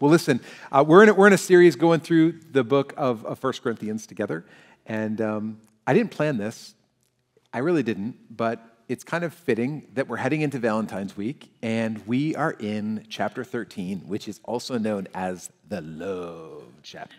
Well, listen, uh, we're, in a, we're in a series going through the book of, of 1 Corinthians together. And um, I didn't plan this. I really didn't. But it's kind of fitting that we're heading into Valentine's week. And we are in chapter 13, which is also known as the love chapter.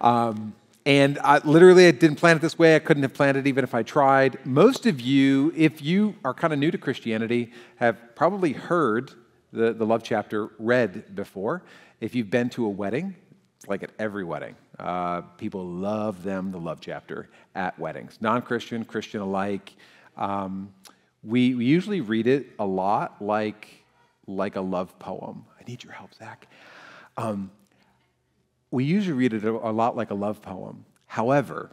Um, and I, literally, I didn't plan it this way. I couldn't have planned it even if I tried. Most of you, if you are kind of new to Christianity, have probably heard the, the love chapter read before. If you've been to a wedding, it's like at every wedding. Uh, people love them, the love chapter, at weddings. Non Christian, Christian alike. Um, we, we usually read it a lot like, like a love poem. I need your help, Zach. Um, we usually read it a, a lot like a love poem. However,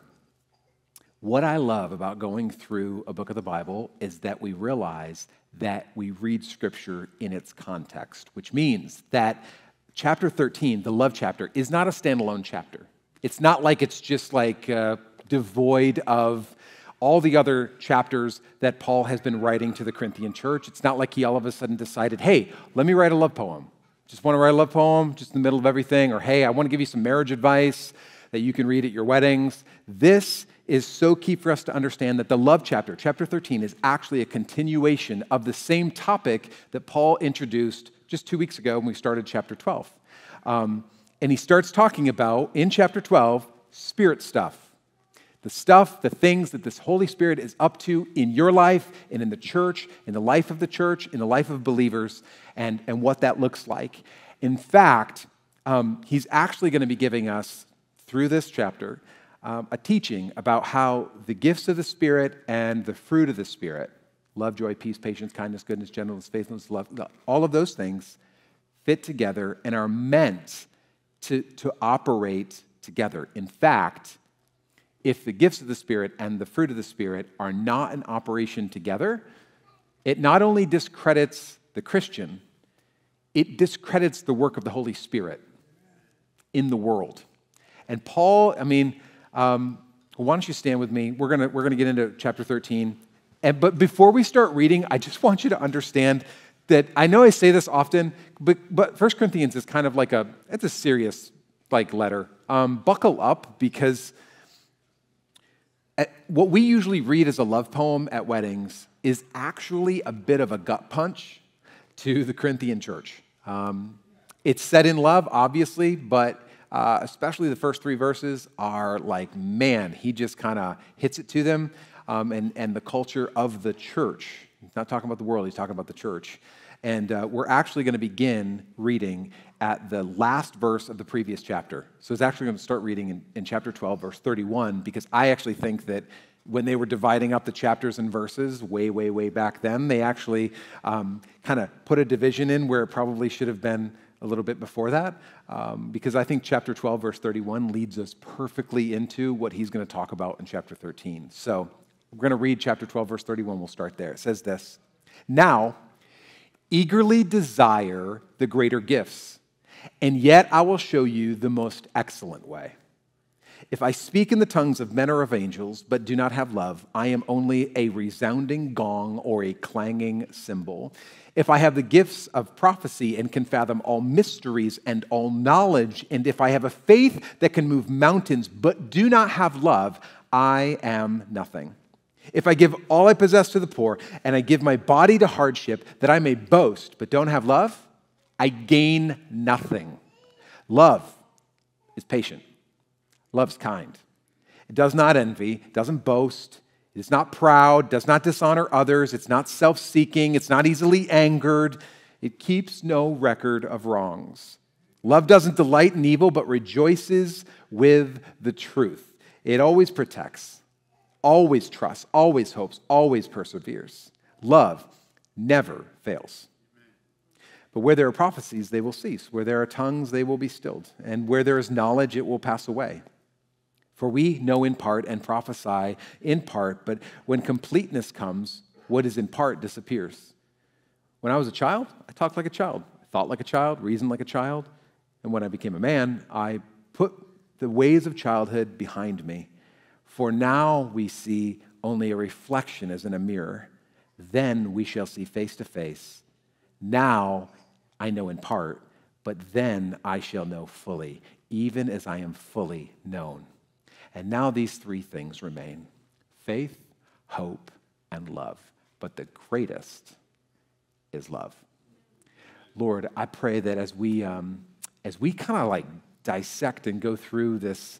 what I love about going through a book of the Bible is that we realize that we read Scripture in its context, which means that chapter 13, the love chapter, is not a standalone chapter. It's not like it's just like uh, devoid of all the other chapters that Paul has been writing to the Corinthian church. It's not like he all of a sudden decided, hey, let me write a love poem. Just want to write a love poem just in the middle of everything, or hey, I want to give you some marriage advice that you can read at your weddings. This is so key for us to understand that the love chapter, chapter 13, is actually a continuation of the same topic that Paul introduced just two weeks ago when we started chapter 12. Um, and he starts talking about, in chapter 12, spirit stuff. The stuff, the things that this Holy Spirit is up to in your life and in the church, in the life of the church, in the life of believers, and, and what that looks like. In fact, um, he's actually going to be giving us, through this chapter, um, a teaching about how the gifts of the Spirit and the fruit of the Spirit love, joy, peace, patience, kindness, goodness, gentleness, faithfulness, love all of those things fit together and are meant to, to operate together. In fact, if the gifts of the Spirit and the fruit of the Spirit are not in operation together, it not only discredits the Christian, it discredits the work of the Holy Spirit in the world. And Paul, I mean, um, why don't you stand with me? We're going we're gonna get into chapter 13. And, but before we start reading, I just want you to understand that I know I say this often, but, but 1 Corinthians is kind of like a, it's a serious like letter. Um, buckle up because at, what we usually read as a love poem at weddings is actually a bit of a gut punch to the Corinthian church. Um, it's set in love, obviously, but uh, especially the first three verses, are like, man, he just kind of hits it to them um, and, and the culture of the church. He's not talking about the world, he's talking about the church. And uh, we're actually going to begin reading at the last verse of the previous chapter. So it's actually going to start reading in, in chapter 12, verse 31, because I actually think that when they were dividing up the chapters and verses way, way, way back then, they actually um, kind of put a division in where it probably should have been a little bit before that, um, because I think chapter 12, verse 31 leads us perfectly into what he's going to talk about in chapter 13. So we're going to read chapter 12, verse 31. We'll start there. It says this Now, eagerly desire the greater gifts, and yet I will show you the most excellent way. If I speak in the tongues of men or of angels, but do not have love, I am only a resounding gong or a clanging cymbal. If I have the gifts of prophecy and can fathom all mysteries and all knowledge, and if I have a faith that can move mountains but do not have love, I am nothing. If I give all I possess to the poor and I give my body to hardship that I may boast but don't have love, I gain nothing. Love is patient, love's kind. It does not envy, doesn't boast, it's not proud, does not dishonor others, it's not self seeking, it's not easily angered, it keeps no record of wrongs. Love doesn't delight in evil, but rejoices with the truth. It always protects, always trusts, always hopes, always perseveres. Love never fails. But where there are prophecies, they will cease. Where there are tongues, they will be stilled. And where there is knowledge, it will pass away. For we know in part and prophesy in part, but when completeness comes, what is in part disappears. When I was a child, I talked like a child, I thought like a child, reasoned like a child. And when I became a man, I put the ways of childhood behind me. For now we see only a reflection as in a mirror. Then we shall see face to face. Now I know in part, but then I shall know fully, even as I am fully known. And now these three things remain faith, hope, and love. But the greatest is love. Lord, I pray that as we, um, as we kind of like dissect and go through this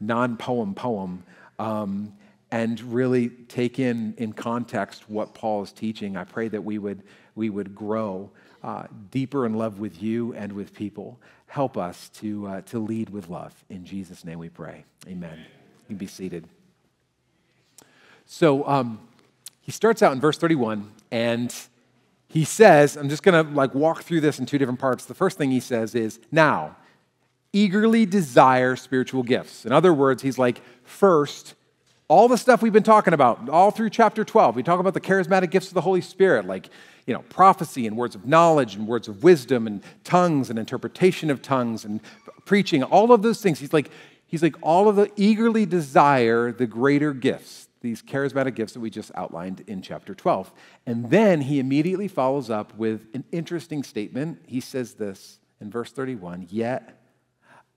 non poem poem, um, and really take in in context what Paul is teaching, I pray that we would, we would grow uh, deeper in love with you and with people. Help us to, uh, to lead with love. In Jesus' name we pray. Amen. You can be seated. So um, he starts out in verse 31 and he says, I'm just going to like walk through this in two different parts. The first thing he says is, now, eagerly desire spiritual gifts. In other words, he's like, first, all the stuff we've been talking about all through chapter 12. We talk about the charismatic gifts of the Holy Spirit, like you know, prophecy and words of knowledge and words of wisdom and tongues and interpretation of tongues and preaching, all of those things. He's like, he's like, all of the eagerly desire the greater gifts, these charismatic gifts that we just outlined in chapter 12. And then he immediately follows up with an interesting statement. He says this in verse 31 Yet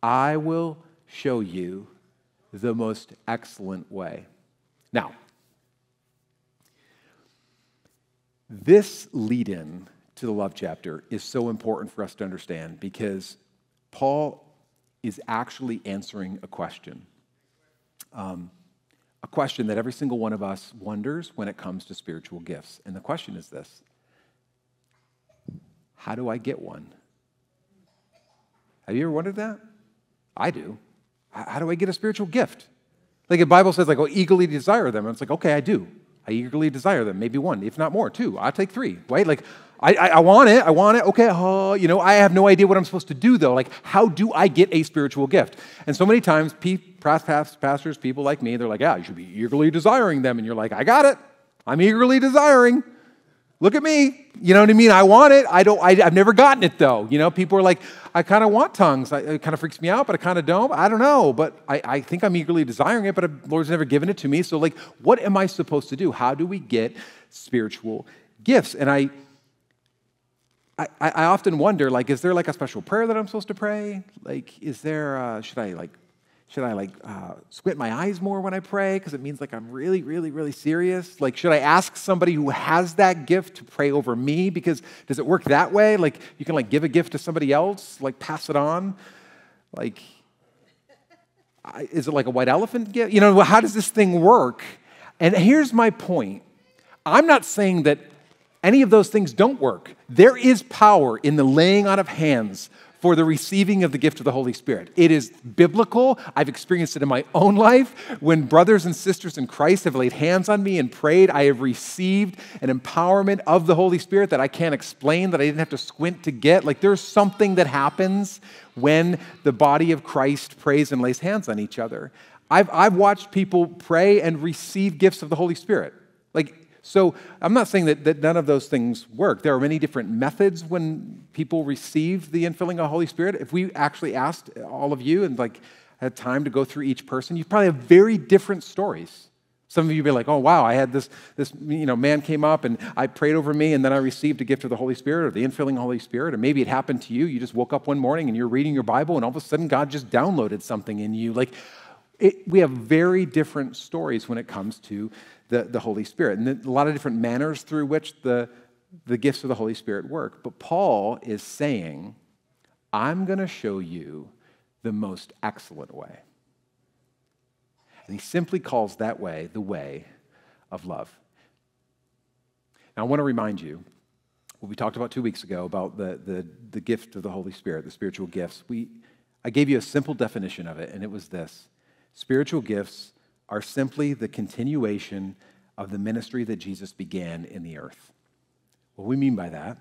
I will show you the most excellent way. Now, This lead in to the love chapter is so important for us to understand because Paul is actually answering a question. Um, a question that every single one of us wonders when it comes to spiritual gifts. And the question is this How do I get one? Have you ever wondered that? I do. How do I get a spiritual gift? Like the Bible says, like, oh, eagerly desire them. And it's like, okay, I do. I eagerly desire them. Maybe one, if not more, two. I'll take three, right? Like, I, I, I want it. I want it. Okay, uh, you know, I have no idea what I'm supposed to do, though. Like, how do I get a spiritual gift? And so many times, pastors, people like me, they're like, yeah, you should be eagerly desiring them. And you're like, I got it. I'm eagerly desiring. Look at me. You know what I mean? I want it. I don't, I, have never gotten it though. You know, people are like, I kind of want tongues. I, it kind of freaks me out, but I kind of don't. I don't know, but I, I think I'm eagerly desiring it, but the Lord's never given it to me. So, like, what am I supposed to do? How do we get spiritual gifts? And I, I, I often wonder, like, is there like a special prayer that I'm supposed to pray? Like, is there, uh, should I like should I like uh, squint my eyes more when I pray because it means like I'm really, really, really serious? Like, should I ask somebody who has that gift to pray over me? Because does it work that way? Like, you can like give a gift to somebody else, like pass it on? Like, is it like a white elephant gift? You know, how does this thing work? And here's my point I'm not saying that any of those things don't work. There is power in the laying on of hands for the receiving of the gift of the Holy Spirit. It is biblical. I've experienced it in my own life. When brothers and sisters in Christ have laid hands on me and prayed, I have received an empowerment of the Holy Spirit that I can't explain, that I didn't have to squint to get. Like there's something that happens when the body of Christ prays and lays hands on each other. I've, I've watched people pray and receive gifts of the Holy Spirit. Like so I'm not saying that, that none of those things work. There are many different methods when people receive the infilling of the Holy Spirit. If we actually asked all of you and like had time to go through each person, you probably have very different stories. Some of you be like, oh wow, I had this, this you know, man came up and I prayed over me and then I received a gift of the Holy Spirit or the infilling of the Holy Spirit. Or maybe it happened to you. You just woke up one morning and you're reading your Bible and all of a sudden God just downloaded something in you. Like it, we have very different stories when it comes to the, the Holy Spirit. And a lot of different manners through which the, the gifts of the Holy Spirit work. But Paul is saying, I'm going to show you the most excellent way. And he simply calls that way the way of love. Now, I want to remind you what we talked about two weeks ago about the, the, the gift of the Holy Spirit, the spiritual gifts. We, I gave you a simple definition of it, and it was this spiritual gifts are simply the continuation of the ministry that Jesus began in the earth. What we mean by that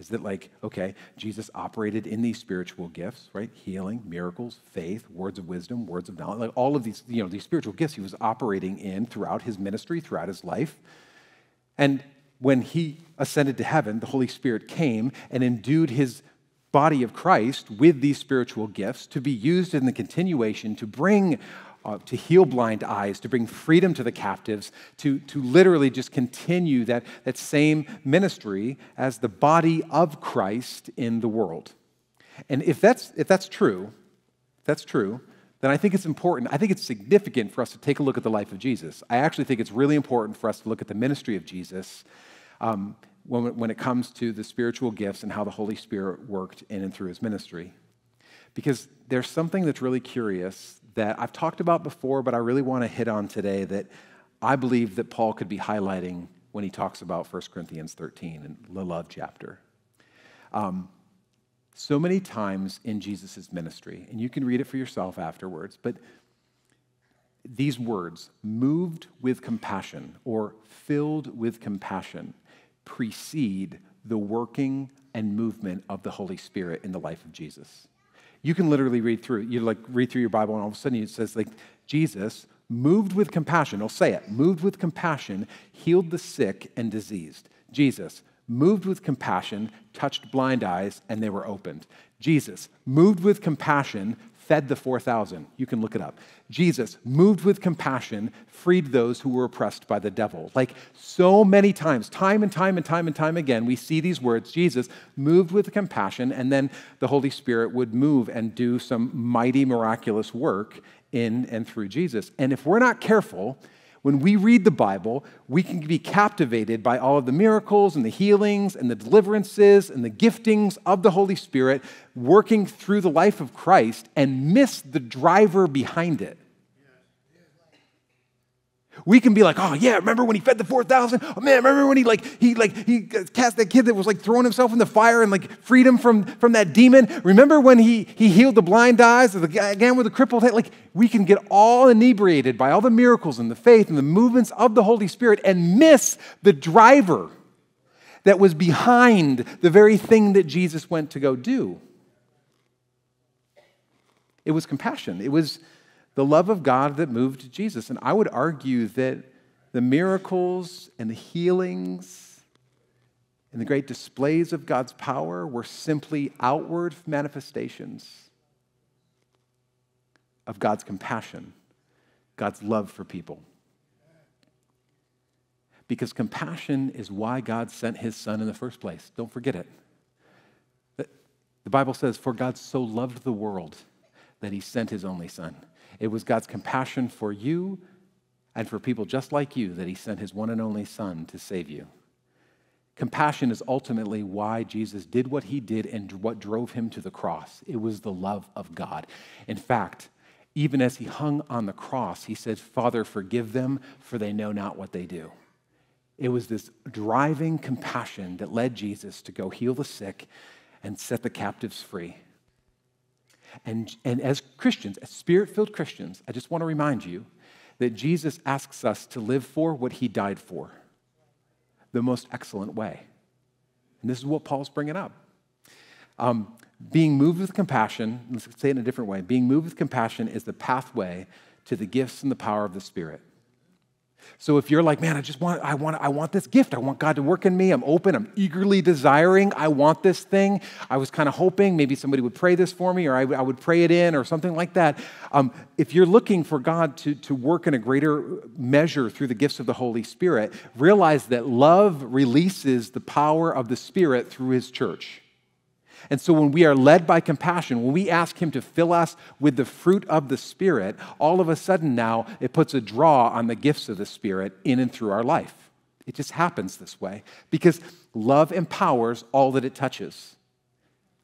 is that, like, okay, Jesus operated in these spiritual gifts, right? Healing, miracles, faith, words of wisdom, words of knowledge, like all of these, you know, these spiritual gifts he was operating in throughout his ministry, throughout his life. And when he ascended to heaven, the Holy Spirit came and endued his body of Christ with these spiritual gifts to be used in the continuation to bring uh, to heal blind eyes, to bring freedom to the captives, to, to literally just continue that, that same ministry as the body of Christ in the world. And if that's, if that's true, if that's true, then I think it's important. I think it's significant for us to take a look at the life of Jesus. I actually think it's really important for us to look at the ministry of Jesus um, when, when it comes to the spiritual gifts and how the Holy Spirit worked in and through his ministry. Because there's something that's really curious that I've talked about before, but I really want to hit on today that I believe that Paul could be highlighting when he talks about 1 Corinthians 13 and the love chapter. Um, so many times in Jesus' ministry, and you can read it for yourself afterwards, but these words, moved with compassion or filled with compassion, precede the working and movement of the Holy Spirit in the life of Jesus. You can literally read through, you like read through your Bible, and all of a sudden it says, like, Jesus, moved with compassion, I'll say it, moved with compassion, healed the sick and diseased. Jesus, moved with compassion, touched blind eyes, and they were opened. Jesus, moved with compassion, fed the 4,000. You can look it up. Jesus, moved with compassion, freed those who were oppressed by the devil. Like so many times, time and time and time and time again, we see these words Jesus, moved with compassion, and then the Holy Spirit would move and do some mighty, miraculous work in and through Jesus. And if we're not careful, when we read the Bible, we can be captivated by all of the miracles and the healings and the deliverances and the giftings of the Holy Spirit working through the life of Christ and miss the driver behind it. We can be like, oh yeah, remember when he fed the 4,000? Oh man, remember when he like, he like, he cast that kid that was like throwing himself in the fire and like freed him from, from that demon? Remember when he, he healed the blind eyes or the guy again with the crippled head? Like we can get all inebriated by all the miracles and the faith and the movements of the Holy Spirit and miss the driver that was behind the very thing that Jesus went to go do. It was compassion. It was the love of God that moved Jesus. And I would argue that the miracles and the healings and the great displays of God's power were simply outward manifestations of God's compassion, God's love for people. Because compassion is why God sent his son in the first place. Don't forget it. The Bible says, For God so loved the world that he sent his only son. It was God's compassion for you and for people just like you that he sent his one and only Son to save you. Compassion is ultimately why Jesus did what he did and what drove him to the cross. It was the love of God. In fact, even as he hung on the cross, he said, Father, forgive them, for they know not what they do. It was this driving compassion that led Jesus to go heal the sick and set the captives free. And, and as Christians, as spirit filled Christians, I just want to remind you that Jesus asks us to live for what he died for the most excellent way. And this is what Paul's bringing up. Um, being moved with compassion, let's say it in a different way, being moved with compassion is the pathway to the gifts and the power of the Spirit. So if you're like, man, I just want, I want, I want this gift. I want God to work in me. I'm open. I'm eagerly desiring. I want this thing. I was kind of hoping maybe somebody would pray this for me, or I, I would pray it in, or something like that. Um, if you're looking for God to, to work in a greater measure through the gifts of the Holy Spirit, realize that love releases the power of the Spirit through His church. And so when we are led by compassion, when we ask Him to fill us with the fruit of the Spirit, all of a sudden now it puts a draw on the gifts of the Spirit in and through our life. It just happens this way because love empowers all that it touches.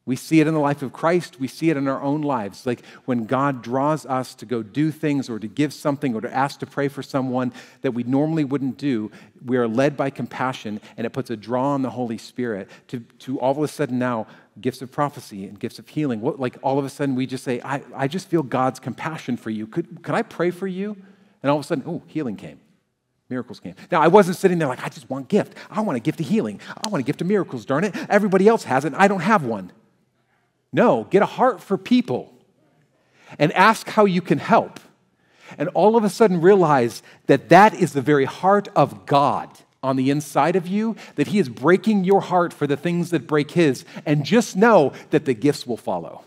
We see it in the life of Christ. We see it in our own lives. Like when God draws us to go do things or to give something or to ask to pray for someone that we normally wouldn't do, we are led by compassion and it puts a draw on the Holy Spirit to, to all of a sudden now gifts of prophecy and gifts of healing. What, like all of a sudden we just say, I, I just feel God's compassion for you. Could, could I pray for you? And all of a sudden, oh, healing came. Miracles came. Now, I wasn't sitting there like, I just want gift. I want a gift of healing. I want a gift of miracles, darn it. Everybody else has it. I don't have one. No, get a heart for people and ask how you can help. And all of a sudden realize that that is the very heart of God on the inside of you, that He is breaking your heart for the things that break His. And just know that the gifts will follow.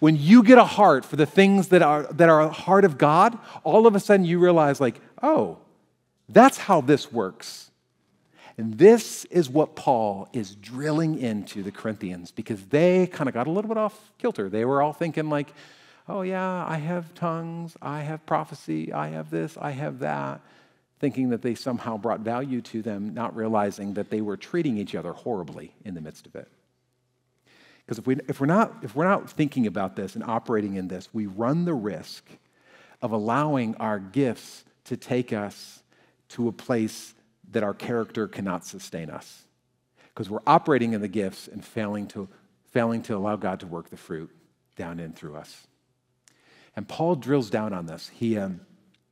When you get a heart for the things that are, that are a heart of God, all of a sudden you realize, like, oh, that's how this works. And this is what Paul is drilling into the Corinthians because they kind of got a little bit off kilter. They were all thinking, like, oh, yeah, I have tongues, I have prophecy, I have this, I have that, thinking that they somehow brought value to them, not realizing that they were treating each other horribly in the midst of it. Because if, we, if, we're not, if we're not thinking about this and operating in this, we run the risk of allowing our gifts to take us to a place that our character cannot sustain us. Because we're operating in the gifts and failing to, failing to allow God to work the fruit down in through us. And Paul drills down on this. He, um,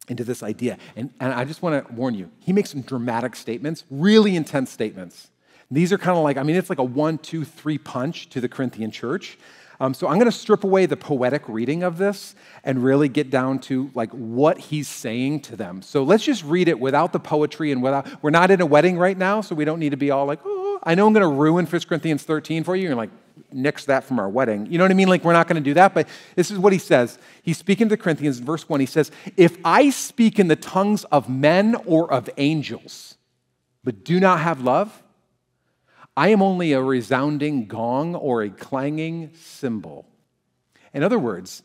into this idea. And, and I just want to warn you, he makes some dramatic statements, really intense statements. These are kind of like, I mean, it's like a one, two, three punch to the Corinthian church. Um, so I'm going to strip away the poetic reading of this and really get down to like what he's saying to them. So let's just read it without the poetry and without. We're not in a wedding right now, so we don't need to be all like, oh. I know I'm going to ruin 1 Corinthians 13 for you. You're like, nix that from our wedding. You know what I mean? Like we're not going to do that. But this is what he says. He's speaking to the Corinthians in verse one. He says, "If I speak in the tongues of men or of angels, but do not have love." I am only a resounding gong or a clanging cymbal. In other words,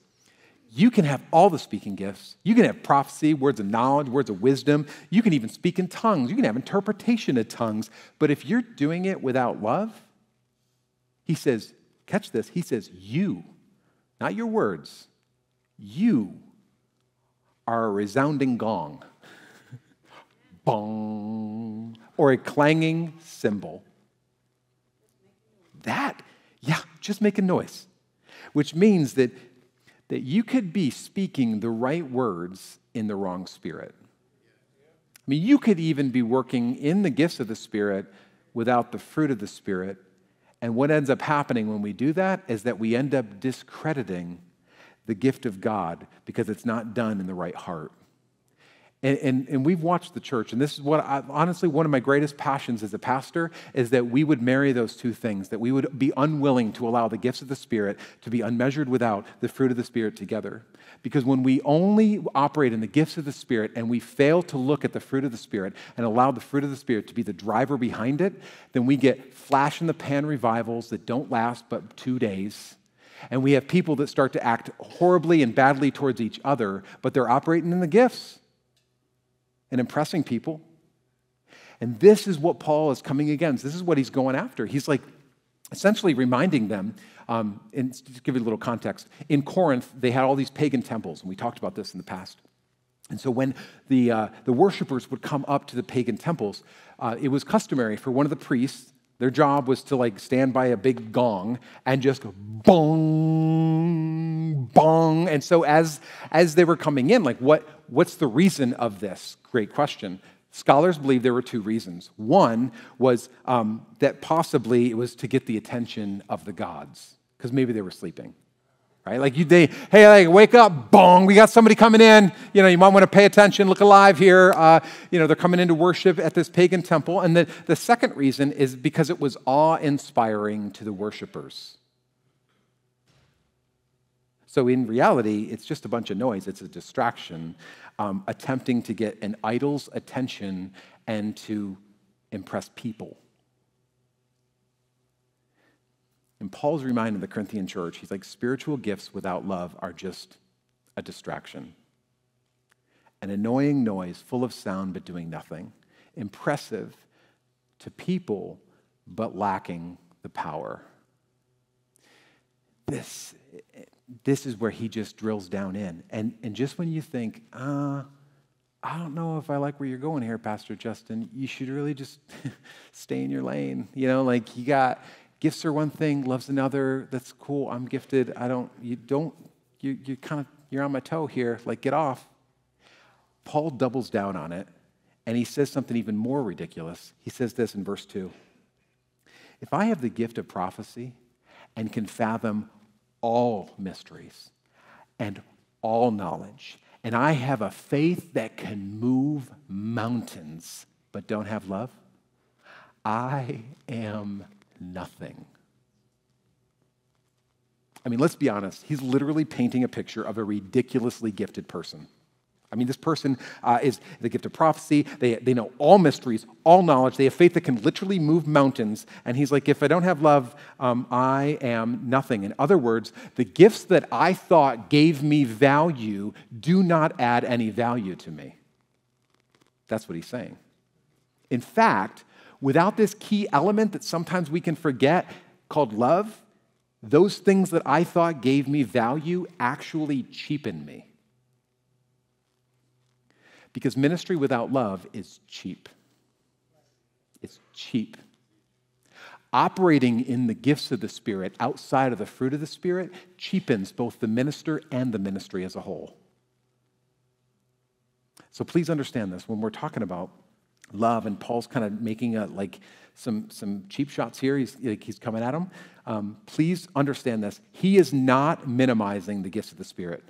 you can have all the speaking gifts. You can have prophecy, words of knowledge, words of wisdom. You can even speak in tongues. You can have interpretation of tongues. But if you're doing it without love, he says, catch this, he says, you, not your words, you are a resounding gong, bong, or a clanging cymbal that, yeah, just make a noise, which means that, that you could be speaking the right words in the wrong spirit. I mean, you could even be working in the gifts of the Spirit without the fruit of the Spirit. And what ends up happening when we do that is that we end up discrediting the gift of God because it's not done in the right heart. And, and, and, we've watched the church, and this is what I, honestly one of my greatest passions as a pastor is that we would marry those two things, that we would be unwilling to allow the gifts of the Spirit to be unmeasured without the fruit of the Spirit together. Because when we only operate in the gifts of the Spirit and we fail to look at the fruit of the Spirit and allow the fruit of the Spirit to be the driver behind it, then we get flash in the pan revivals that don't last but two days. And we have people that start to act horribly and badly towards each other, but they're operating in the gifts and impressing people. And this is what Paul is coming against. This is what he's going after. He's like essentially reminding them, um, and to give you a little context, in Corinth, they had all these pagan temples, and we talked about this in the past. And so when the, uh, the worshipers would come up to the pagan temples, uh, it was customary for one of the priests, their job was to like stand by a big gong and just go bong, bong. And so as, as they were coming in, like what, what's the reason of this? Great question. Scholars believe there were two reasons. One was um, that possibly it was to get the attention of the gods, because maybe they were sleeping. Right? Like you, they, hey, like, wake up, bong, we got somebody coming in. You know, you might want to pay attention, look alive here. Uh, you know, they're coming into worship at this pagan temple. And the, the second reason is because it was awe inspiring to the worshipers. So in reality, it's just a bunch of noise, it's a distraction um, attempting to get an idol's attention and to impress people. And Paul's reminding the Corinthian church, he's like, spiritual gifts without love are just a distraction. An annoying noise full of sound but doing nothing. Impressive to people but lacking the power. This this is where he just drills down in. And, and just when you think, uh, I don't know if I like where you're going here, Pastor Justin, you should really just stay in your lane. You know, like you got gifts are one thing, love's another. That's cool. I'm gifted. I don't, you don't, you, you kind of, you're on my toe here. Like, get off. Paul doubles down on it and he says something even more ridiculous. He says this in verse 2 If I have the gift of prophecy and can fathom all mysteries and all knowledge. And I have a faith that can move mountains, but don't have love. I am nothing. I mean, let's be honest. He's literally painting a picture of a ridiculously gifted person. I mean, this person uh, is the gift of prophecy. They, they know all mysteries, all knowledge. They have faith that can literally move mountains. And he's like, if I don't have love, um, I am nothing. In other words, the gifts that I thought gave me value do not add any value to me. That's what he's saying. In fact, without this key element that sometimes we can forget called love, those things that I thought gave me value actually cheapen me. Because ministry without love is cheap. It's cheap. Operating in the gifts of the Spirit outside of the fruit of the Spirit cheapens both the minister and the ministry as a whole. So please understand this when we're talking about love, and Paul's kind of making a, like some, some cheap shots here. He's, like, he's coming at them. Um, please understand this. He is not minimizing the gifts of the Spirit.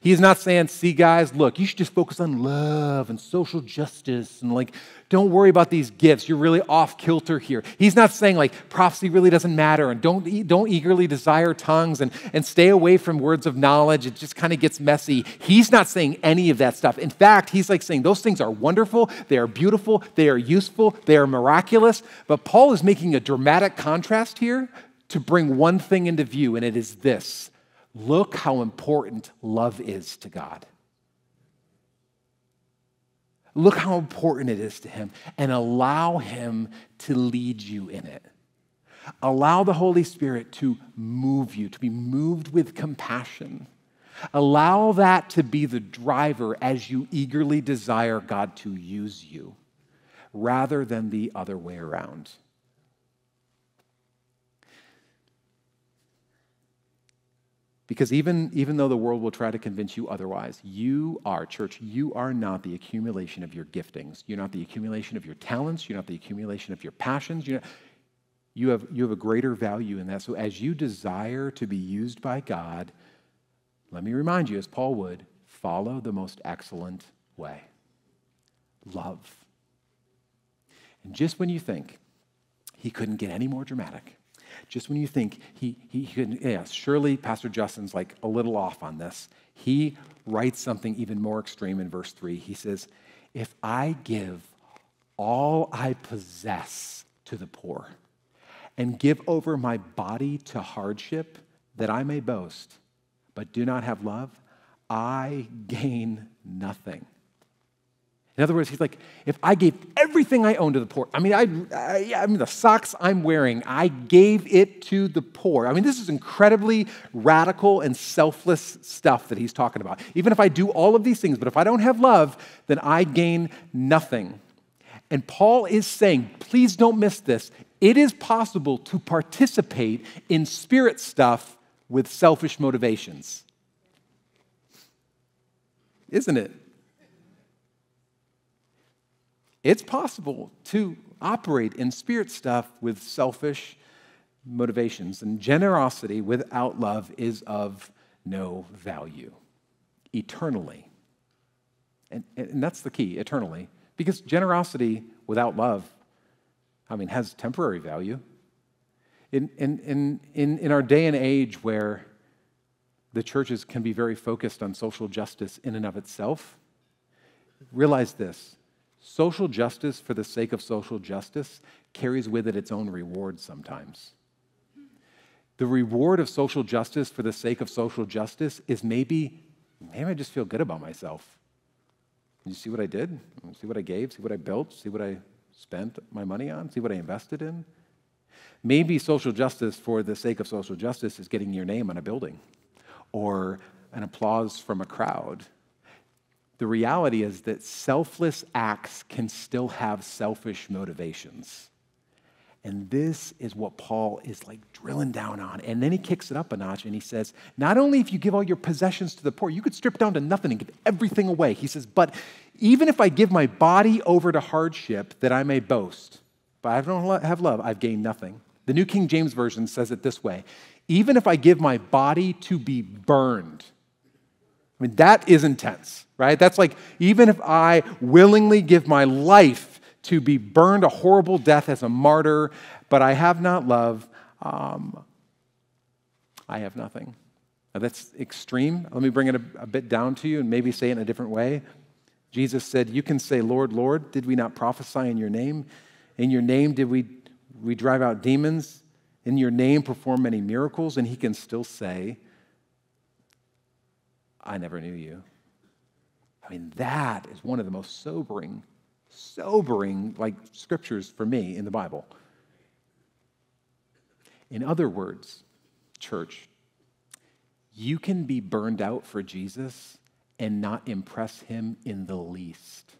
He is not saying, see, guys, look, you should just focus on love and social justice and like, don't worry about these gifts. You're really off kilter here. He's not saying like prophecy really doesn't matter and don't, don't eagerly desire tongues and, and stay away from words of knowledge. It just kind of gets messy. He's not saying any of that stuff. In fact, he's like saying those things are wonderful, they are beautiful, they are useful, they are miraculous. But Paul is making a dramatic contrast here to bring one thing into view, and it is this Look how important love is to God. Look how important it is to Him and allow Him to lead you in it. Allow the Holy Spirit to move you, to be moved with compassion. Allow that to be the driver as you eagerly desire God to use you rather than the other way around. Because even, even though the world will try to convince you otherwise, you are, church, you are not the accumulation of your giftings. You're not the accumulation of your talents. You're not the accumulation of your passions. You're not, you, have, you have a greater value in that. So as you desire to be used by God, let me remind you, as Paul would, follow the most excellent way love. And just when you think he couldn't get any more dramatic, just when you think he, he, could, yes, surely Pastor Justin's like a little off on this, he writes something even more extreme in verse 3. He says, If I give all I possess to the poor and give over my body to hardship that I may boast, but do not have love, I gain nothing. In other words, he's like, if I gave everything I own to the poor, I mean, I, I, I, mean, the socks I'm wearing, I gave it to the poor. I mean, this is incredibly radical and selfless stuff that he's talking about. Even if I do all of these things, but if I don't have love, then I gain nothing. And Paul is saying, please don't miss this. It is possible to participate in spirit stuff with selfish motivations. Isn't it? It's possible to operate in spirit stuff with selfish motivations, and generosity without love is of no value eternally. And, and that's the key, eternally. Because generosity without love, I mean, has temporary value. In, in, in, in, in our day and age where the churches can be very focused on social justice in and of itself, realize this Social justice for the sake of social justice carries with it its own reward sometimes. The reward of social justice for the sake of social justice is maybe, maybe I just feel good about myself. You see what I did? See what I gave? See what I built? See what I spent my money on? See what I invested in? Maybe social justice for the sake of social justice is getting your name on a building or an applause from a crowd the reality is that selfless acts can still have selfish motivations. And this is what Paul is like drilling down on. And then he kicks it up a notch and he says, Not only if you give all your possessions to the poor, you could strip down to nothing and give everything away. He says, But even if I give my body over to hardship that I may boast, but I don't have love, I've gained nothing. The New King James Version says it this way Even if I give my body to be burned, I mean, that is intense right? That's like, even if I willingly give my life to be burned a horrible death as a martyr, but I have not love, um, I have nothing. Now, that's extreme. Let me bring it a, a bit down to you and maybe say it in a different way. Jesus said, You can say, Lord, Lord, did we not prophesy in your name? In your name did we, we drive out demons? In your name perform many miracles? And he can still say, I never knew you. I mean, that is one of the most sobering, sobering like scriptures for me in the Bible. In other words, church, you can be burned out for Jesus and not impress him in the least.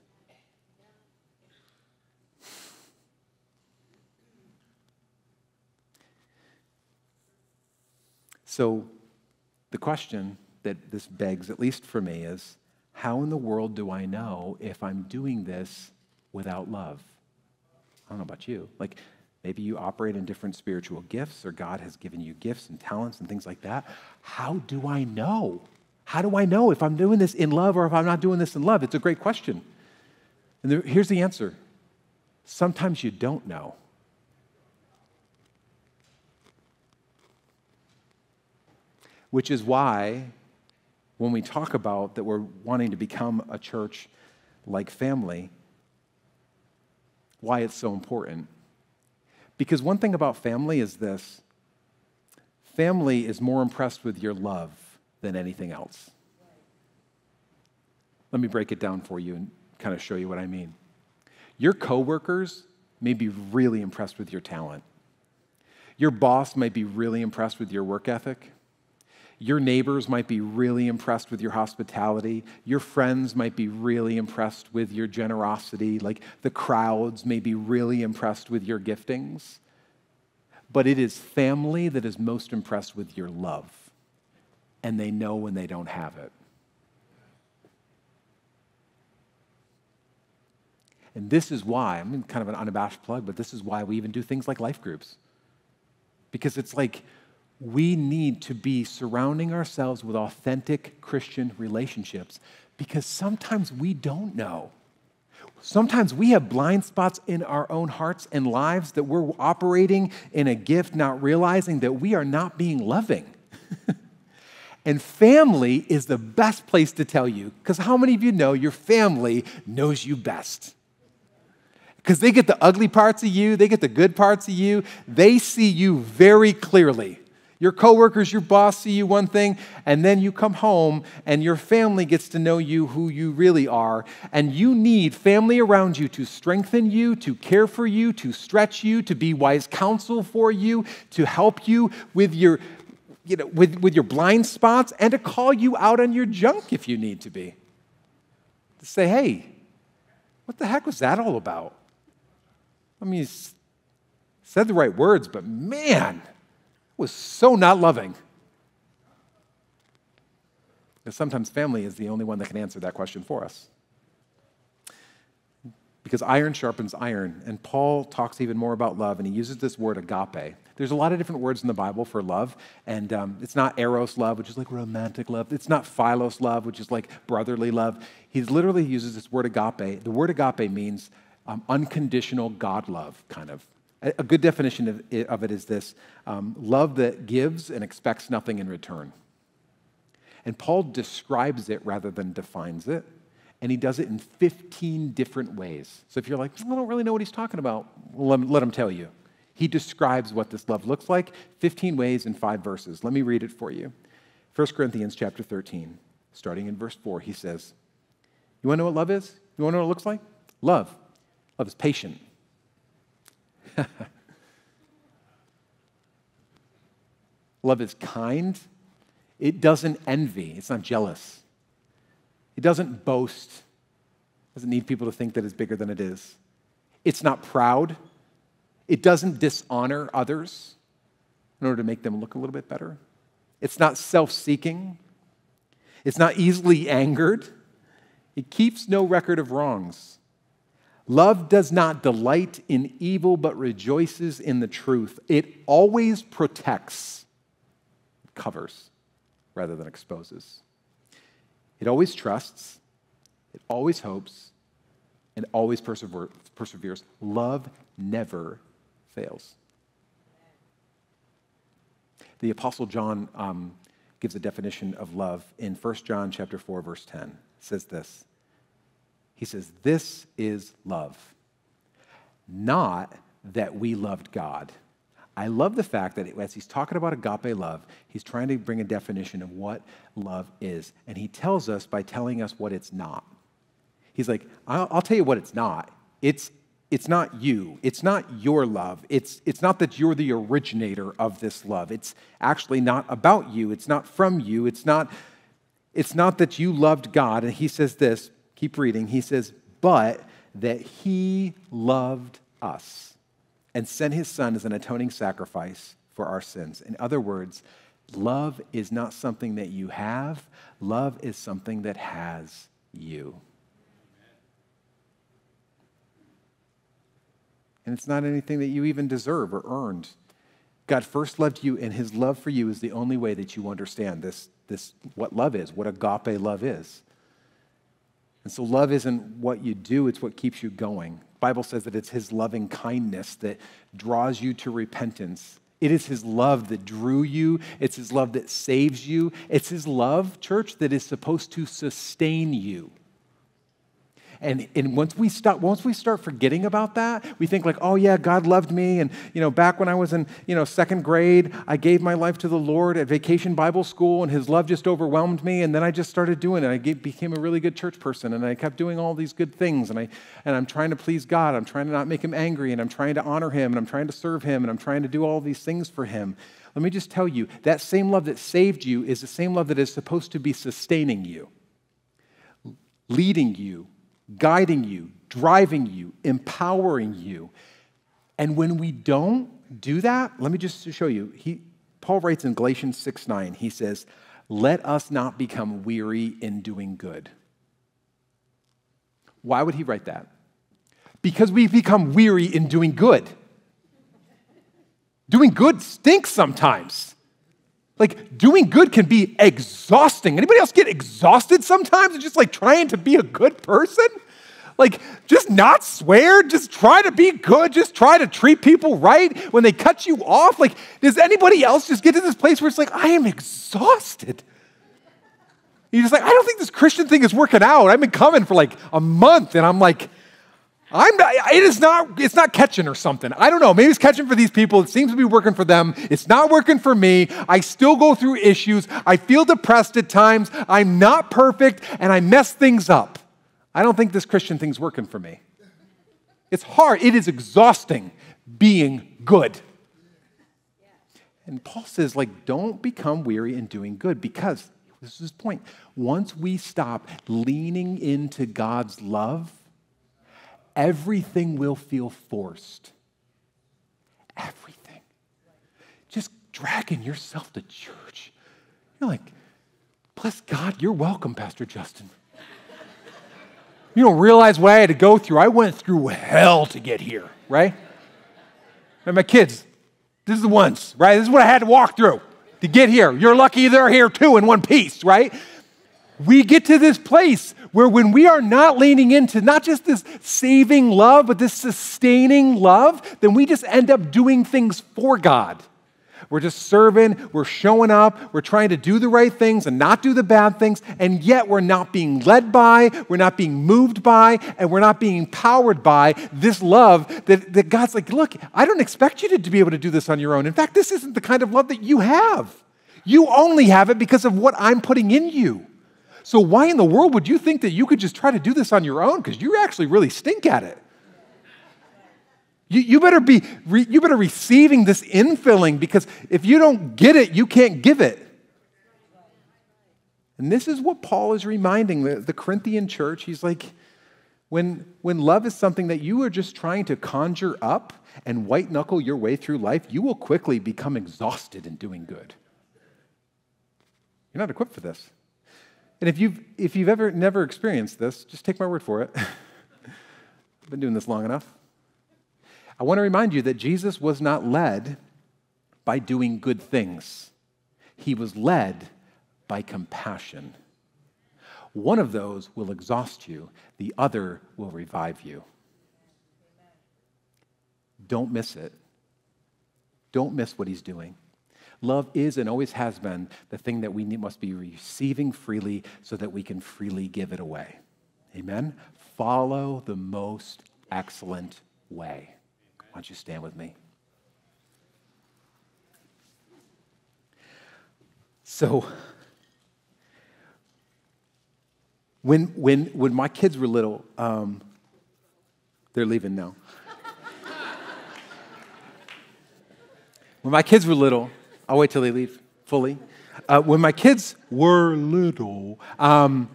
So, the question that this begs, at least for me, is how in the world do I know if I'm doing this without love? I don't know about you. Like, maybe you operate in different spiritual gifts, or God has given you gifts and talents and things like that. How do I know? How do I know if I'm doing this in love or if I'm not doing this in love? It's a great question. And there, here's the answer sometimes you don't know. Which is why, when we talk about that we're wanting to become a church like family, why it's so important. Because one thing about family is this family is more impressed with your love than anything else. Let me break it down for you and kind of show you what I mean. Your coworkers may be really impressed with your talent. Your boss might be really impressed with your work ethic. Your neighbors might be really impressed with your hospitality. Your friends might be really impressed with your generosity. Like the crowds may be really impressed with your giftings. But it is family that is most impressed with your love and they know when they don't have it. And this is why, I'm kind of an unabashed plug, but this is why we even do things like life groups. Because it's like we need to be surrounding ourselves with authentic Christian relationships because sometimes we don't know. Sometimes we have blind spots in our own hearts and lives that we're operating in a gift, not realizing that we are not being loving. And family is the best place to tell you, because how many of you know your family knows you best? Because they get the ugly parts of you, they get the good parts of you, they see you very clearly. Your coworkers, your boss see you one thing, and then you come home and your family gets to know you who you really are. And you need family around you to strengthen you, to care for you, to stretch you, to be wise counsel for you, to help you with your you know, with, with your blind spots and to call you out on your junk if you need to be. To say, hey, what the heck was that all about? I mean, he said the right words, but man, was so not loving. Because sometimes family is the only one that can answer that question for us. Because iron sharpens iron. And Paul talks even more about love, and he uses this word agape. There's a lot of different words in the Bible for love, and um, it's not eros love, which is like romantic love. It's not philos love, which is like brotherly love. He literally uses this word agape. The word agape means um, unconditional God love, kind of. A, good definition of it, of it is this um, love that gives and expects nothing in return. And Paul describes it rather than defines it and he does it in 15 different ways. So if you're like, I don't really know what he's talking about, well, let, let him tell you. He describes what this love looks like 15 ways in five verses. Let me read it for you. 1 Corinthians chapter 13, starting in verse 4, he says, You want to know what love is? You want to know what it looks like? Love. Love is patient. love is kind. It doesn't envy, it's not jealous. It doesn't boast, it doesn't need people to think that it's bigger than it is. It's not proud. It doesn't dishonor others in order to make them look a little bit better. It's not self seeking. It's not easily angered. It keeps no record of wrongs. Love does not delight in evil, but rejoices in the truth. It always protects, covers, rather than exposes. It always trusts, it always hopes, and always perseveres. Love never fails. The Apostle John um, gives a definition of love in 1 John chapter 4 verse 10. It says this. He says, "This is love. Not that we loved God." I love the fact that as he's talking about agape love, he's trying to bring a definition of what love is. And he tells us by telling us what it's not. He's like, I'll, I'll tell you what it's not. It's it's not you. It's not your love. It's, it's not that you're the originator of this love. It's actually not about you. It's not from you. It's not, it's not that you loved God. And he says this, keep reading. He says, but that he loved us and sent his son as an atoning sacrifice for our sins. In other words, love is not something that you have, love is something that has you. And it's not anything that you even deserve or earned. God first loved you, and his love for you is the only way that you understand this, this what love is, what agape love is. And so love isn't what you do, it's what keeps you going. The Bible says that it's his loving kindness that draws you to repentance. It is his love that drew you. It's his love that saves you. It's his love, church, that is supposed to sustain you. And, and once we stop, once we start forgetting about that, we think like, oh yeah, God loved me. And you know, back when I was in you know second grade, I gave my life to the Lord at Vacation Bible School, and His love just overwhelmed me. And then I just started doing it. I became a really good church person, and I kept doing all these good things. And I and I'm trying to please God. I'm trying to not make Him angry, and I'm trying to honor Him, and I'm trying to serve Him, and I'm trying to do all these things for Him. Let me just tell you, that same love that saved you is the same love that is supposed to be sustaining you, leading you, guiding you, driving you, empowering you. And when we don't do that, let me just show you. He, Paul writes in Galatians 6 9, he says, Let us not become weary in doing good. Why would he write that? Because we become weary in doing good. Doing good stinks sometimes. Like doing good can be exhausting. Anybody else get exhausted sometimes just like trying to be a good person? Like, just not swear, just try to be good, just try to treat people right when they cut you off. Like, does anybody else just get to this place where it's like, I am exhausted? You're just like, I don't think this Christian thing is working out. I've been coming for like a month and I'm like, I'm not, it is not, it's not catching or something. I don't know. Maybe it's catching for these people. It seems to be working for them. It's not working for me. I still go through issues. I feel depressed at times. I'm not perfect and I mess things up. I don't think this Christian thing's working for me. It's hard, it is exhausting being good. And Paul says, like, don't become weary in doing good because this is his point. Once we stop leaning into God's love, everything will feel forced. Everything. Just dragging yourself to church. You're like, bless God, you're welcome, Pastor Justin. You don't realize what I had to go through. I went through hell to get here, right? And my kids, this is the ones, right? This is what I had to walk through to get here. You're lucky they're here too in one piece, right? We get to this place where when we are not leaning into not just this saving love, but this sustaining love, then we just end up doing things for God. We're just serving, we're showing up, we're trying to do the right things and not do the bad things, and yet we're not being led by, we're not being moved by, and we're not being powered by this love that, that God's like, look, I don't expect you to, to be able to do this on your own. In fact, this isn't the kind of love that you have. You only have it because of what I'm putting in you. So, why in the world would you think that you could just try to do this on your own? Because you actually really stink at it. You, you, better be re, you better receiving this infilling because if you don't get it, you can't give it. And this is what Paul is reminding the, the Corinthian church. He's like, when, when love is something that you are just trying to conjure up and white knuckle your way through life, you will quickly become exhausted in doing good. You're not equipped for this. And if you've, if you've ever never experienced this, just take my word for it. I've been doing this long enough. I want to remind you that Jesus was not led by doing good things, he was led by compassion. One of those will exhaust you, the other will revive you. Don't miss it. Don't miss what he's doing. Love is and always has been the thing that we must be receiving freely so that we can freely give it away. Amen? Follow the most excellent way. Why don't you stand with me? So, when, when, when my kids were little, um, they're leaving now. when my kids were little, I'll wait till they leave fully. Uh, when my kids were little, um,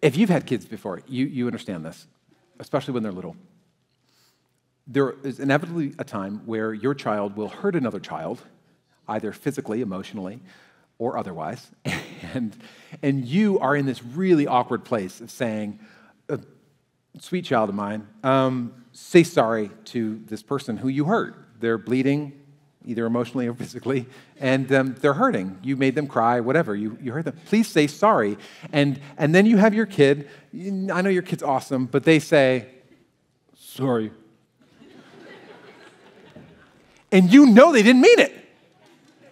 if you've had kids before, you, you understand this, especially when they're little. There is inevitably a time where your child will hurt another child, either physically, emotionally, or otherwise. And, and you are in this really awkward place of saying, sweet child of mine, um, say sorry to this person who you hurt. They're bleeding, either emotionally or physically, and um, they're hurting. You made them cry, whatever. You, you hurt them. Please say sorry. And, and then you have your kid. I know your kid's awesome, but they say, sorry. and you know they didn't mean it.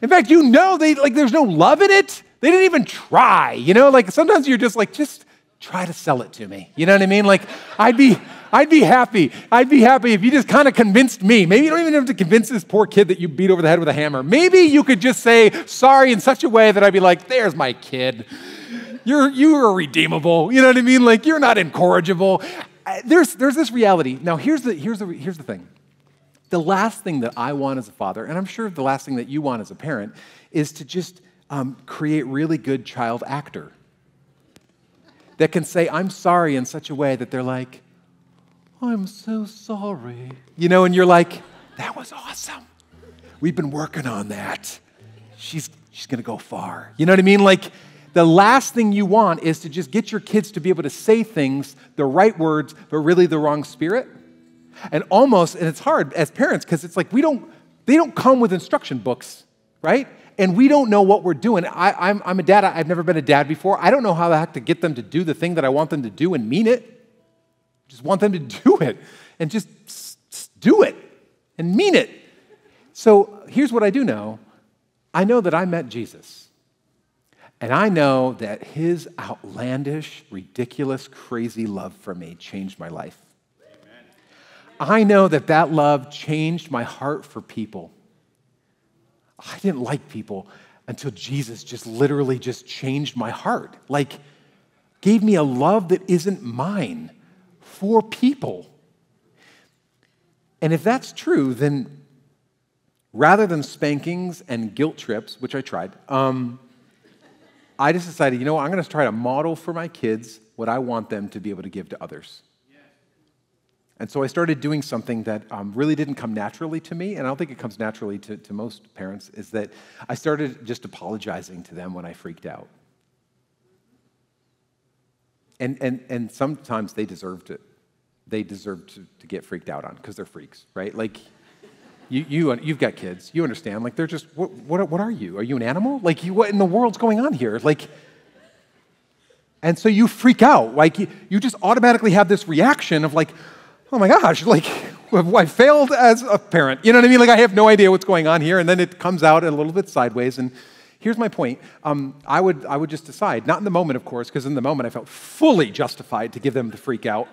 In fact, you know they like there's no love in it. They didn't even try. You know, like sometimes you're just like, just try to sell it to me. You know what I mean? Like, I'd be, I'd be happy. I'd be happy if you just kind of convinced me. Maybe you don't even have to convince this poor kid that you beat over the head with a hammer. Maybe you could just say sorry in such a way that I'd be like, there's my kid. You're, you are redeemable. You know what I mean? Like, you're not incorrigible. There's, there's this reality. Now, here's the, here's, the, here's the thing. The last thing that I want as a father, and I'm sure the last thing that you want as a parent, is to just um, create really good child actor that can say, I'm sorry in such a way that they're like, I'm so sorry. You know, and you're like, that was awesome. We've been working on that. She's, she's going to go far. You know what I mean? Like, the last thing you want is to just get your kids to be able to say things, the right words, but really the wrong spirit. And almost, and it's hard as parents because it's like we don't, they don't come with instruction books, right? and we don't know what we're doing. I, am a dad. I've never been a dad before. I don't know how the heck to get them to do the thing that I want them to do and mean it. Just want them to do it and just, do it and mean it. So here's what I do know I know that I met Jesus. And I know that his outlandish, ridiculous, crazy love for me changed my life. Amen. I know that that love changed my heart for people. I didn't like people until Jesus just literally just changed my heart. Like, gave me a love that isn't mine for people. And if that's true, then rather than spankings and guilt trips, which I tried, um, I just decided, you know I'm going to try to model for my kids what I want them to be able to give to others. And so I started doing something that um, really didn't come naturally to me, and I don't think it comes naturally to, to most parents, is that I started just apologizing to them when I freaked out. And, and, and sometimes they deserved it. They deserve to, to get freaked out on because they're freaks, right? Like, you, you, you've got kids, you understand. Like, they're just, what, what, what are you? Are you an animal? Like, you, what in the world's going on here? Like, and so you freak out. Like, you, you just automatically have this reaction of, like, oh my gosh, like I failed as a parent. You know what I mean? Like I have no idea what's going on here, and then it comes out a little bit sideways. And here's my point: um, I would I would just decide, not in the moment, of course, because in the moment I felt fully justified to give them the freak out.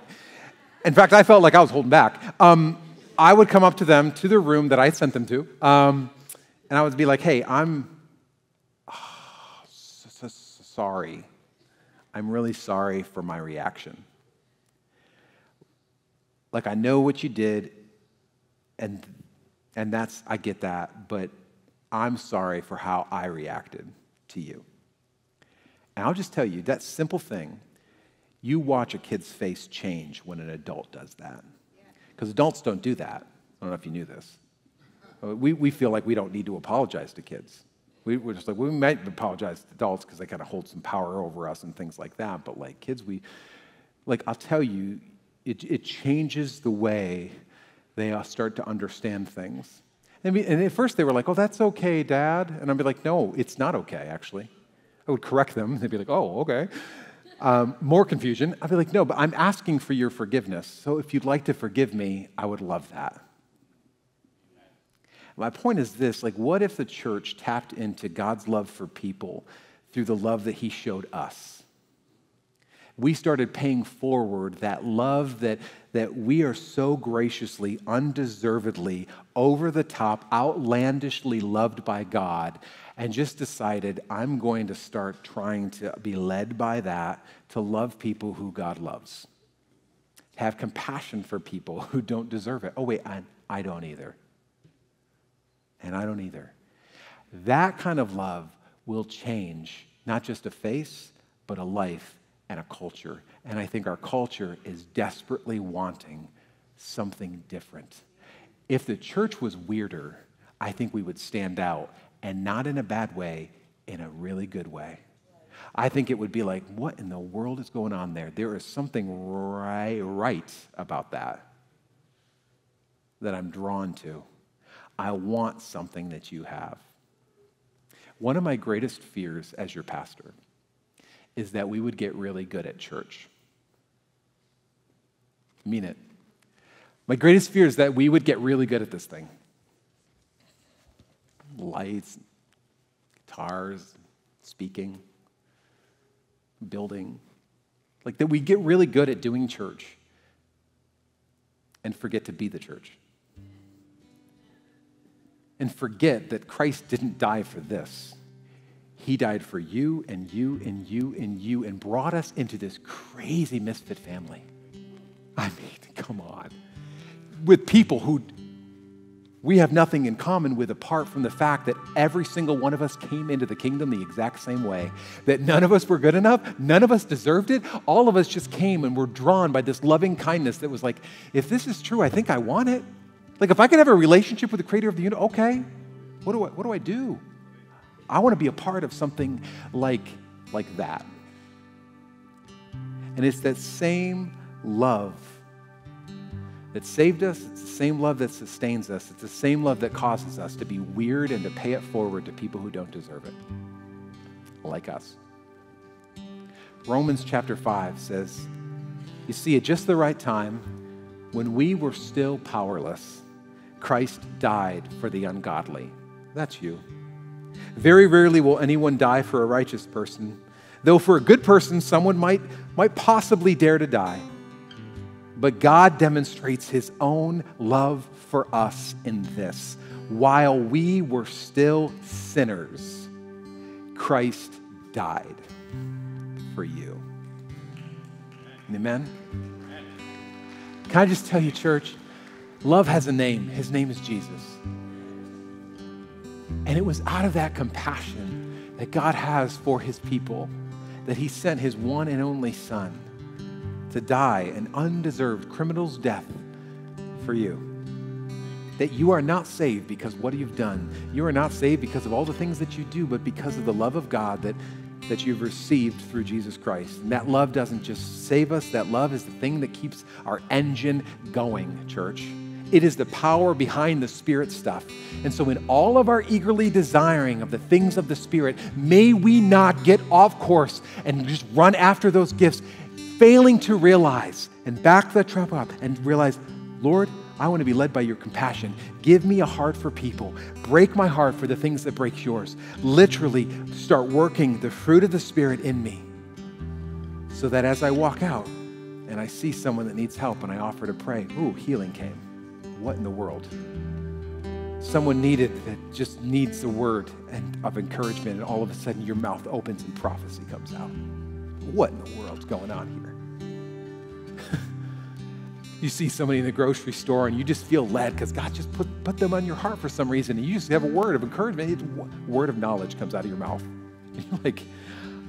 In fact, I felt like I was holding back. Um, I would come up to them to the room that I sent them to, um, and I would be like, "Hey, I'm oh, so, so, so sorry. I'm really sorry for my reaction." Like, I know what you did, and, and that's, I get that, but I'm sorry for how I reacted to you. And I'll just tell you that simple thing you watch a kid's face change when an adult does that. Because adults don't do that. I don't know if you knew this. Uh, we, we feel like we don't need to apologize to kids. We, we're just like, we might apologize to adults because they kind of hold some power over us and things like that. But like kids, we, like, I'll tell you, it, it changes the way they uh, start to understand things. And, and at first they were like, oh, that's okay, Dad. And I'd be like, no, it's not okay, actually. I would correct them. They'd be like, oh, okay. Um, more confusion. I'd be like, no, but I'm asking for your forgiveness. So if you'd like to forgive me, I would love that. My point is this like, what if the church tapped into God's love for people through the love that He showed us? We started paying forward that love that, that we are so graciously, undeservedly, over the top, outlandishly loved by God, and just decided I'm going to start trying to be led by that to love people who God loves, have compassion for people who don't deserve it. Oh, wait, I, I don't either and I don't either. That kind of love will change not just a face, but a life and a culture. And I think our culture is desperately wanting something different. If the church was weirder, I think we would stand out, and not in a bad way, in a really good way. I think it would be like, what in the world is going on there? There is something right, right about that that I'm drawn to. I want something that you have. One of my greatest fears as your pastor is that we would get really good at church. I mean it. My greatest fear is that we would get really good at this thing lights, guitars, speaking, building. Like that we get really good at doing church and forget to be the church and forget that Christ didn't die for this. He died for you and you and you and you and brought us into this crazy misfit family. I mean, come on. With people who we have nothing in common with apart from the fact that every single one of us came into the kingdom the exact same way. That none of us were good enough, none of us deserved it. All of us just came and were drawn by this loving kindness that was like, if this is true, I think I want it. Like, if I could have a relationship with the creator of the universe, okay, what do I, what do, I do? I want to be a part of something like, like that. And it's that same love that saved us. It's the same love that sustains us. It's the same love that causes us to be weird and to pay it forward to people who don't deserve it, like us. Romans chapter 5 says, You see, at just the right time, when we were still powerless, Christ died for the ungodly. That's you. Very rarely will anyone die for a righteous person, though for a good person, someone might, might possibly dare to die. But God demonstrates his own love for us in this. While we were still sinners, Christ died for you. Amen? Can I just tell you, church? Love has a name. His name is Jesus. And it was out of that compassion that God has for his people that he sent his one and only Son to die an undeserved criminal's death for you. That you are not saved because what you've done. You are not saved because of all the things that you do, but because of the love of God that that you've received through Jesus Christ. And that love doesn't just save us, that love is the thing that keeps our engine going, church. It is the power behind the Spirit stuff. And so, in all of our eagerly desiring of the things of the Spirit, may we not get off course and just run after those gifts, failing to realize and back the trap up and realize, Lord, I want to be led by your compassion. Give me a heart for people. Break my heart for the things that break yours. Literally, start working the fruit of the Spirit in me so that as I walk out and I see someone that needs help and I offer to pray, ooh, healing came. What in the world? Someone needed that just needs a word and of encouragement, and all of a sudden your mouth opens and prophecy comes out. What in the world's going on here? you see somebody in the grocery store and you just feel led because God just put, put them on your heart for some reason. And you just have a word of encouragement. It's, word of knowledge comes out of your mouth. And you're like,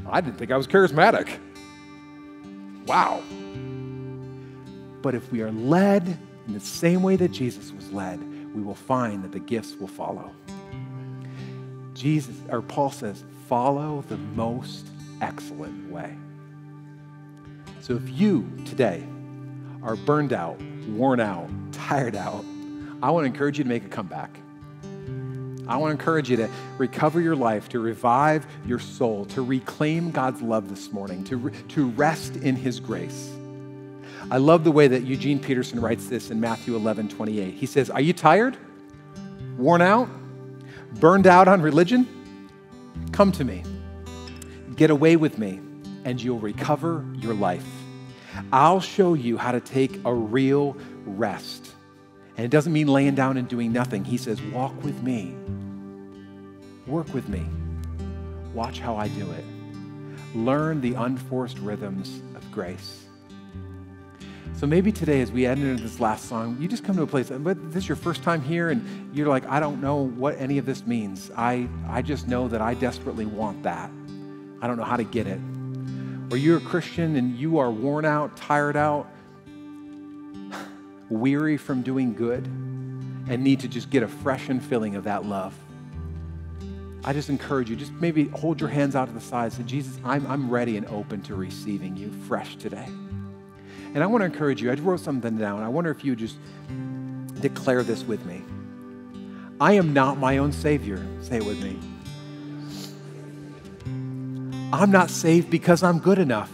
I didn't think I was charismatic. Wow. But if we are led in the same way that Jesus was led, we will find that the gifts will follow. Jesus, or Paul says, follow the most excellent way. So if you today are burned out, worn out, tired out, I want to encourage you to make a comeback. I want to encourage you to recover your life, to revive your soul, to reclaim God's love this morning, to, re- to rest in His grace. I love the way that Eugene Peterson writes this in Matthew 11 28. He says, Are you tired? worn out, burned out on religion, come to me. Get away with me, and you'll recover your life. I'll show you how to take a real rest. And it doesn't mean laying down and doing nothing. He says, Walk with me, work with me, watch how I do it. Learn the unforced rhythms of grace. So maybe today, as we end into this last song, you just come to a place, but this is your first time here, and you're like, I don't know what any of this means. I, I just know that I desperately want that. I don't know how to get it. Or you're a Christian and you are worn out, tired out, weary from doing good, and need to just get a fresh and filling of that love. I just encourage you, just maybe hold your hands out to the side. Say, Jesus, I'm, I'm ready and open to receiving you fresh today. And I want to encourage you. I wrote something down. I wonder if you just declare this with me. I am not my own Savior. Say it with me. I'm not saved because I'm good enough.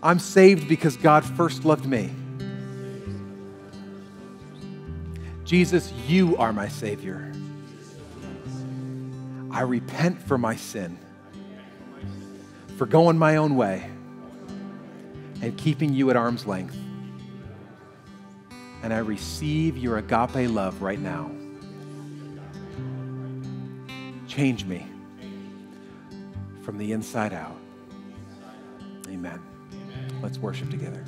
I'm saved because God first loved me. Jesus, you are my Savior. I repent for my sin, for going my own way and keeping you at arm's length. And I receive your agape love right now. Change me from the inside out. Amen. Let's worship together.